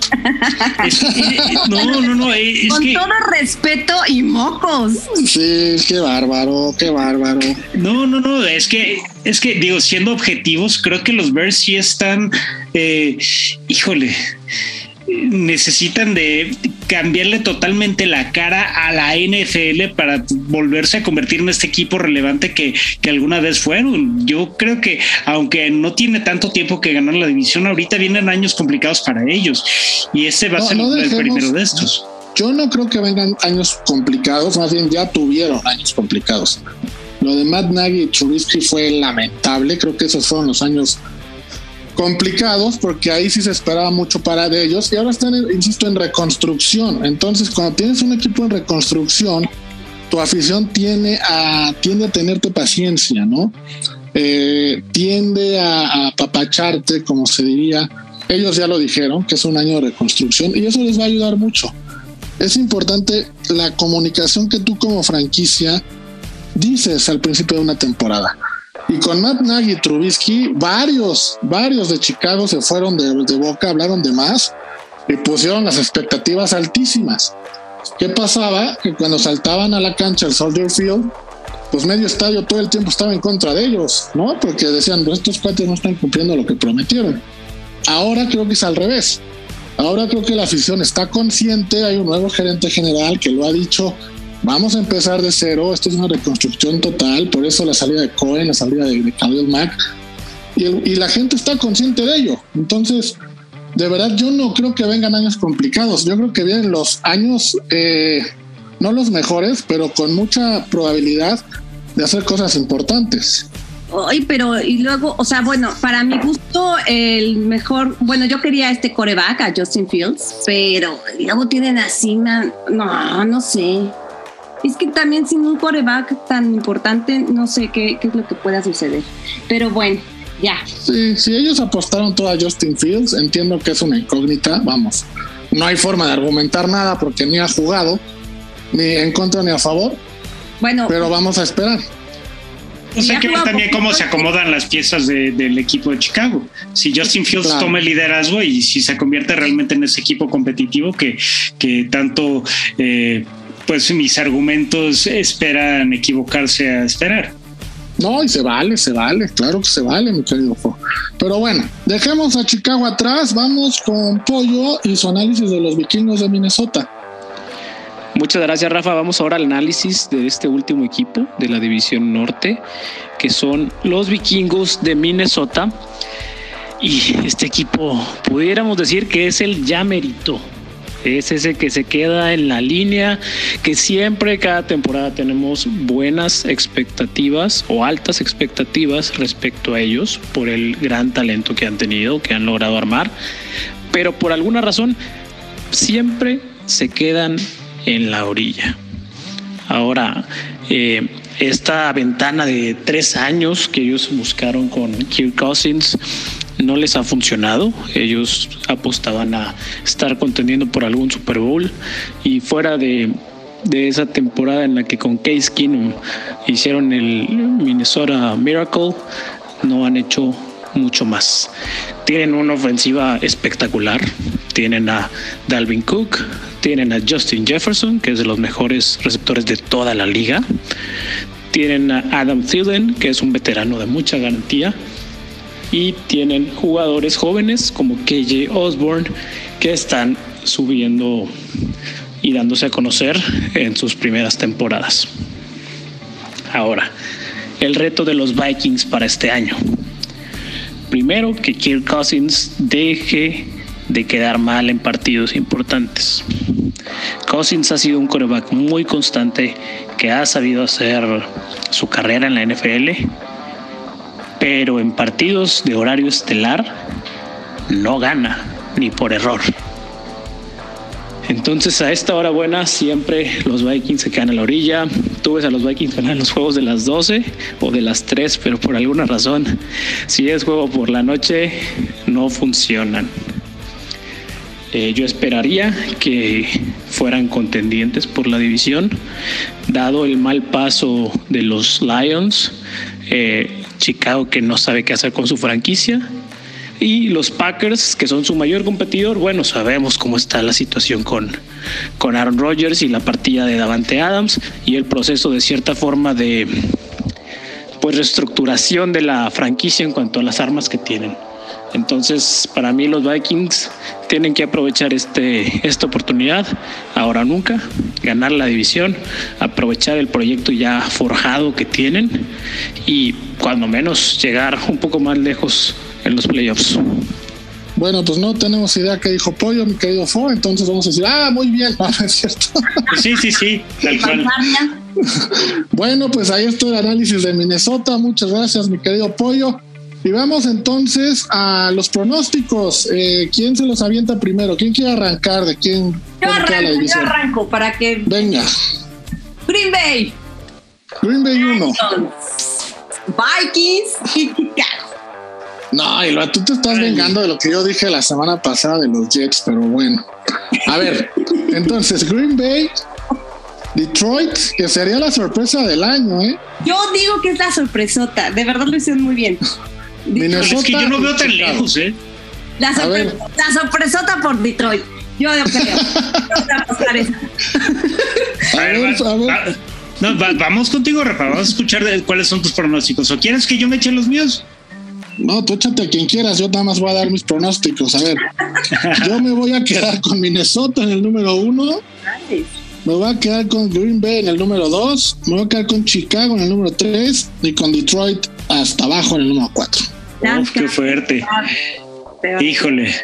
no, no, no. Con todo respeto y mocos. Sí, qué bárbaro, qué bárbaro. No, no, no. Es que, es que, digo, siendo objetivos, creo que los Bears sí están, eh, híjole necesitan de cambiarle totalmente la cara a la NFL para volverse a convertir en este equipo relevante que, alguna vez fueron. Yo creo que aunque no tiene tanto tiempo que ganar la división, ahorita vienen años complicados para ellos y ese va a ser el primero de estos. Yo no creo que vengan años complicados, más bien ya tuvieron años complicados. Lo de Matt Nagy y Trubisky fue lamentable, creo que esos fueron los años complicados porque ahí sí se esperaba mucho para de ellos y ahora están, insisto, en reconstrucción. Entonces, cuando tienes un equipo en reconstrucción, tu afición tiene a, tiende a tenerte paciencia, ¿no? Eh, tiende a, apapacharte, como se diría. Ellos ya lo dijeron, que es un año de reconstrucción y eso les va a ayudar mucho. Es importante la comunicación que tú como franquicia dices al principio de una temporada. Y con Matt Nagy y Trubisky, varios, varios de Chicago se fueron de, de boca, hablaron de más y pusieron las expectativas altísimas. ¿Qué pasaba? Que cuando saltaban a la cancha el Soldier Field, pues medio estadio todo el tiempo estaba en contra de ellos, ¿no? Porque decían, pues estos cuates no están cumpliendo lo que prometieron. Ahora creo que es al revés. Ahora creo que la afición está consciente, hay un nuevo gerente general que lo ha dicho vamos a empezar de cero, esto es una reconstrucción total, por eso la salida de Cohen, la salida de, de Mac, y, la gente está consciente de ello. Entonces, de verdad, yo no creo que vengan años complicados, yo creo que vienen los años, eh, no los mejores, pero con mucha probabilidad de hacer cosas importantes. Ay, pero y luego, o sea, bueno, para mi gusto, el mejor, bueno, yo quería este coreback a Justin Fields, pero luego tienen así, no, no sé. Es que también sin un coreback tan importante, no sé qué, es lo que pueda suceder. Pero bueno, ya. Sí, si ellos apostaron todo a Justin Fields, entiendo que es una incógnita, vamos. No hay forma de argumentar nada porque ni ha jugado, ni en contra ni a favor. Bueno. Pero vamos a esperar. O sea, que ver también cómo se acomodan las piezas del equipo de Chicago. Si Justin Fields toma el liderazgo y si se convierte realmente en ese equipo competitivo que, que tanto eh, pues mis argumentos esperan equivocarse a esperar. No, y se vale, se vale, claro que se vale, mi querido Pero bueno, dejemos a Chicago atrás, vamos con Pollo y su análisis de los vikingos de Minnesota. Muchas gracias, Rafa. Vamos ahora al análisis de este último equipo de la División Norte, que son los vikingos de Minnesota. Y este equipo, pudiéramos decir que es el ya merito es ese que se queda en la línea, que siempre cada temporada tenemos buenas expectativas o altas expectativas respecto a ellos por el gran talento que han tenido, que han logrado armar, pero por alguna razón siempre se quedan en la orilla. Ahora, eh, esta ventana de tres años que ellos buscaron con Kirk Cousins no les ha funcionado. Ellos apostaban a estar contendiendo por algún Super Bowl y fuera de, de esa temporada en la que con Case Keenum hicieron el Minnesota Miracle, no han hecho mucho más. Tienen una ofensiva espectacular. Tienen a Dalvin Cook, tienen a Justin Jefferson, que es de los mejores receptores de toda la liga. Tienen a Adam Thielen, que es un veterano de mucha garantía. Y tienen jugadores jóvenes como KJ Osborne, que están subiendo y dándose a conocer en sus primeras temporadas. Ahora, el reto de los Vikings para este año. Primero, que Kirk Cousins deje de quedar mal en partidos importantes. Cousins ha sido un coreback muy constante que ha sabido hacer su carrera en la NFL, pero en partidos de horario estelar no gana ni por error. Entonces a esta hora buena siempre los Vikings se quedan a la orilla. Tú ves a los Vikings ganar los juegos de las 12 o de las 3, pero por alguna razón, si es juego por la noche, no funcionan. Eh, yo esperaría que fueran contendientes por la división, dado el mal paso de los Lions, eh, Chicago que no sabe qué hacer con su franquicia y los Packers, que son su mayor competidor, bueno, sabemos cómo está la situación con, con Aaron Rodgers y la partida de Davante Adams y el proceso de cierta forma de pues reestructuración de la franquicia en cuanto a las armas que tienen. Entonces, para mí los Vikings tienen que aprovechar este, esta oportunidad, ahora nunca, ganar la división, aprovechar el proyecto ya forjado que tienen y cuando menos llegar un poco más lejos en los playoffs. Bueno, pues no tenemos idea qué dijo Pollo, mi querido Fo, entonces vamos a decir, ah, muy bien, es cierto. Sí, sí, sí, tal cual. bueno, pues ahí está el análisis de Minnesota. Muchas gracias, mi querido Pollo. Y vamos entonces a los pronósticos. Eh, ¿Quién se los avienta primero? ¿Quién quiere arrancar? ¿De quién? Yo arranco, yo arranco para que. Venga. Green Bay. Green Bay 1. Vikings y Chicago. No, lo, tú te estás vengando de lo que yo dije la semana pasada de los Jets, pero bueno. A ver, entonces Green Bay, Detroit, que sería la sorpresa del año, ¿eh? Yo digo que es la sorpresota, de verdad lo hicieron muy bien. Minnesota es que yo no veo tan lejos, ¿eh? La, la, sorpresota por Detroit. Yo creo. yo voy a pasar esa. A ver, a ver. No, vamos contigo, Rafa. Vamos a escuchar cuáles son tus pronósticos. ¿O quieres que yo me eche los míos? No, tú échate a quien quieras, yo nada más voy a dar mis pronósticos. A ver, yo me voy a quedar con Minnesota en el número uno. Me voy a quedar con Green Bay en el número dos. Me voy a quedar con Chicago en el número tres. Y con Detroit hasta abajo en el número cuatro. Uf, qué fuerte. Híjole.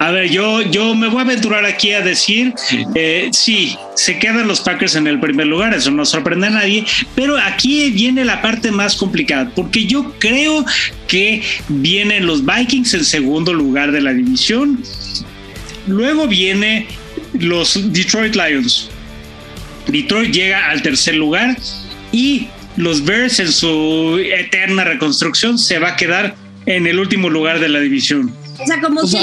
A ver, yo, yo me voy a aventurar aquí a decir, eh, sí, se quedan los Packers en el primer lugar, eso no sorprende a nadie, pero aquí viene la parte más complicada, porque yo creo que vienen los Vikings en segundo lugar de la división, luego viene los Detroit Lions, Detroit llega al tercer lugar y los Bears en su eterna reconstrucción se va a quedar en el último lugar de la división. O sea, como si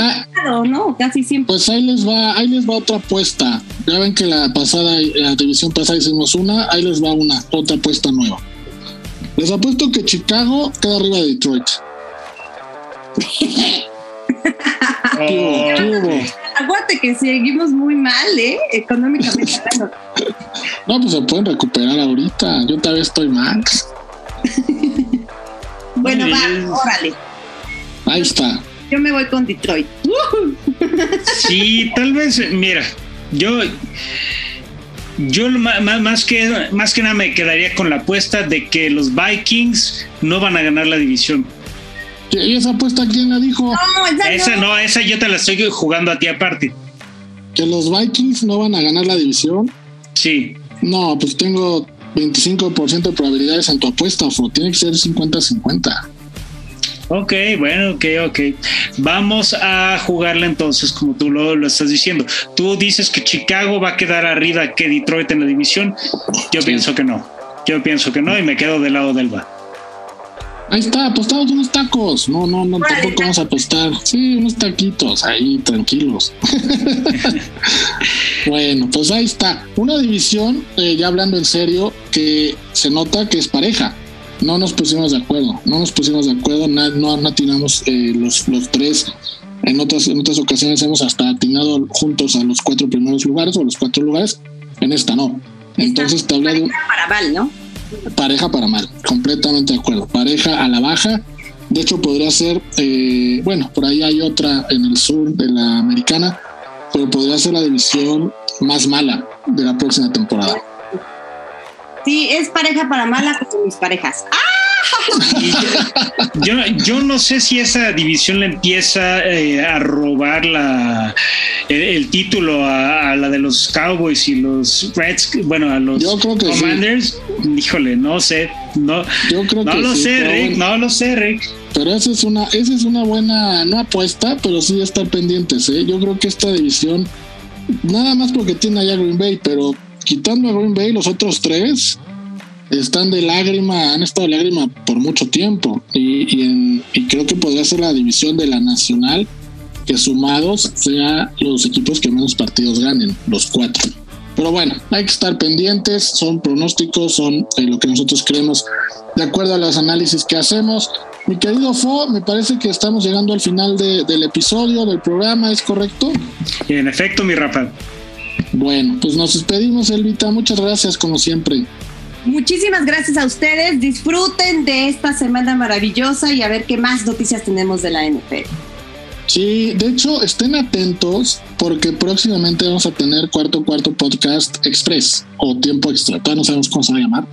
¿no? Casi siempre. Pues ahí les va, ahí les va otra apuesta. Ya ven que la pasada, la división pasada hicimos una, ahí les va una, otra apuesta nueva. Les apuesto que Chicago queda arriba de Detroit. Aguante que seguimos muy mal, ¿eh? Económicamente no, pues se pueden recuperar ahorita. Yo todavía estoy mal. bueno, va, órale. Ahí está. Yo me voy con Detroit. Sí, tal vez, mira, yo yo más, que, más que nada me quedaría con la apuesta de que los Vikings no van a ganar la división. ¿Y esa apuesta quién la dijo? esa, no. esa yo te la estoy jugando a ti aparte. ¿Que los Vikings no van a ganar la división? Sí. No, pues tengo 25% de probabilidades en tu apuesta, Tiene que ser 50-50. Ok, bueno, ok, ok. Vamos a jugarla entonces, como tú lo, lo, estás diciendo. Tú dices que Chicago va a quedar arriba que Detroit en la división. Yo pienso que no. Yo pienso que no y me quedo del lado del va. Ahí está, apostamos unos tacos. No, no, no, tampoco vamos a apostar. Sí, unos taquitos ahí, tranquilos. bueno, pues ahí está. Una división, eh, ya hablando en serio, que se nota que es pareja. No nos pusimos de acuerdo, no nos pusimos de acuerdo, no, no atinamos eh, los, los tres. En otras, en otras ocasiones hemos hasta atinado juntos a los cuatro primeros lugares o los cuatro lugares. En esta no. Entonces te habla de. Para mal, ¿no? Pareja para mal, completamente de acuerdo. Pareja a la baja. De hecho, podría ser, eh, bueno, por ahí hay otra en el sur de la americana, pero podría ser la división más mala de la próxima temporada. Sí, es pareja para mala con mis parejas. ¡Ah! Yo, yo, no sé si esa división le empieza eh, a robar la, el, título a, la de los Cowboys y los Reds, bueno, a los Commanders. Híjole, no sé, no, no lo sé, Rick, no lo sé, Rick. Pero esa es una, esa es una buena, no apuesta, pero sí estar pendientes, ¿eh? Yo creo que esta división, nada más porque tiene allá Green Bay, pero quitando a Green Bay, los otros tres, están de lágrima, han estado de lágrima por mucho tiempo y, creo que podría ser la división de la nacional que sumados sea los equipos que menos partidos ganen, los cuatro. Pero bueno, hay que estar pendientes, son pronósticos, son eh, lo que nosotros creemos de acuerdo a los análisis que hacemos. Mi querido Fo, me parece que estamos llegando al final del episodio, del programa, ¿es correcto? En efecto, mi Rafa. Bueno, pues nos despedimos, Elvita. Muchas gracias, como siempre. Muchísimas gracias a ustedes. Disfruten de esta semana maravillosa y a ver qué más noticias tenemos de la NFL. Sí, de hecho, estén atentos porque próximamente vamos a tener cuarto cuarto podcast express o tiempo extra. Todavía no sabemos cómo se va a llamar,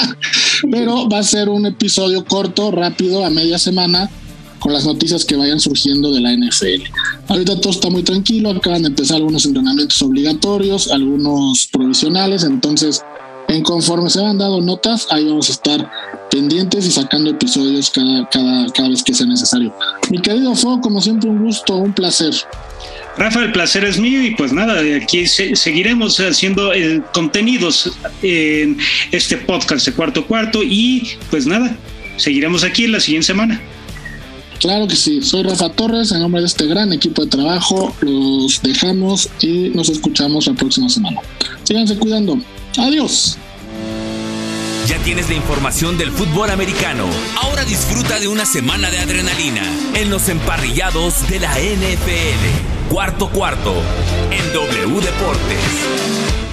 pero va a ser un episodio corto, rápido, a media semana con las noticias que vayan surgiendo de la NFL. Ahorita todo está muy tranquilo, acaban de empezar algunos entrenamientos obligatorios, algunos provisionales, entonces en conforme se van dando notas, ahí vamos a estar pendientes y sacando episodios cada, cada, cada vez que sea necesario. Mi querido Fo, como siempre, un gusto, un placer. Rafa, el placer es mío y pues nada, aquí seguiremos haciendo eh, contenidos en este podcast de cuarto cuarto y pues nada, seguiremos aquí la siguiente semana. Claro que sí, soy Rafa Torres, en nombre de este gran equipo de trabajo, los dejamos y nos escuchamos la próxima semana. Síganse cuidando. Adiós. Ya tienes la información del fútbol americano. Ahora disfruta de una semana de adrenalina en los emparrillados de la NFL. Cuarto cuarto en W Deportes.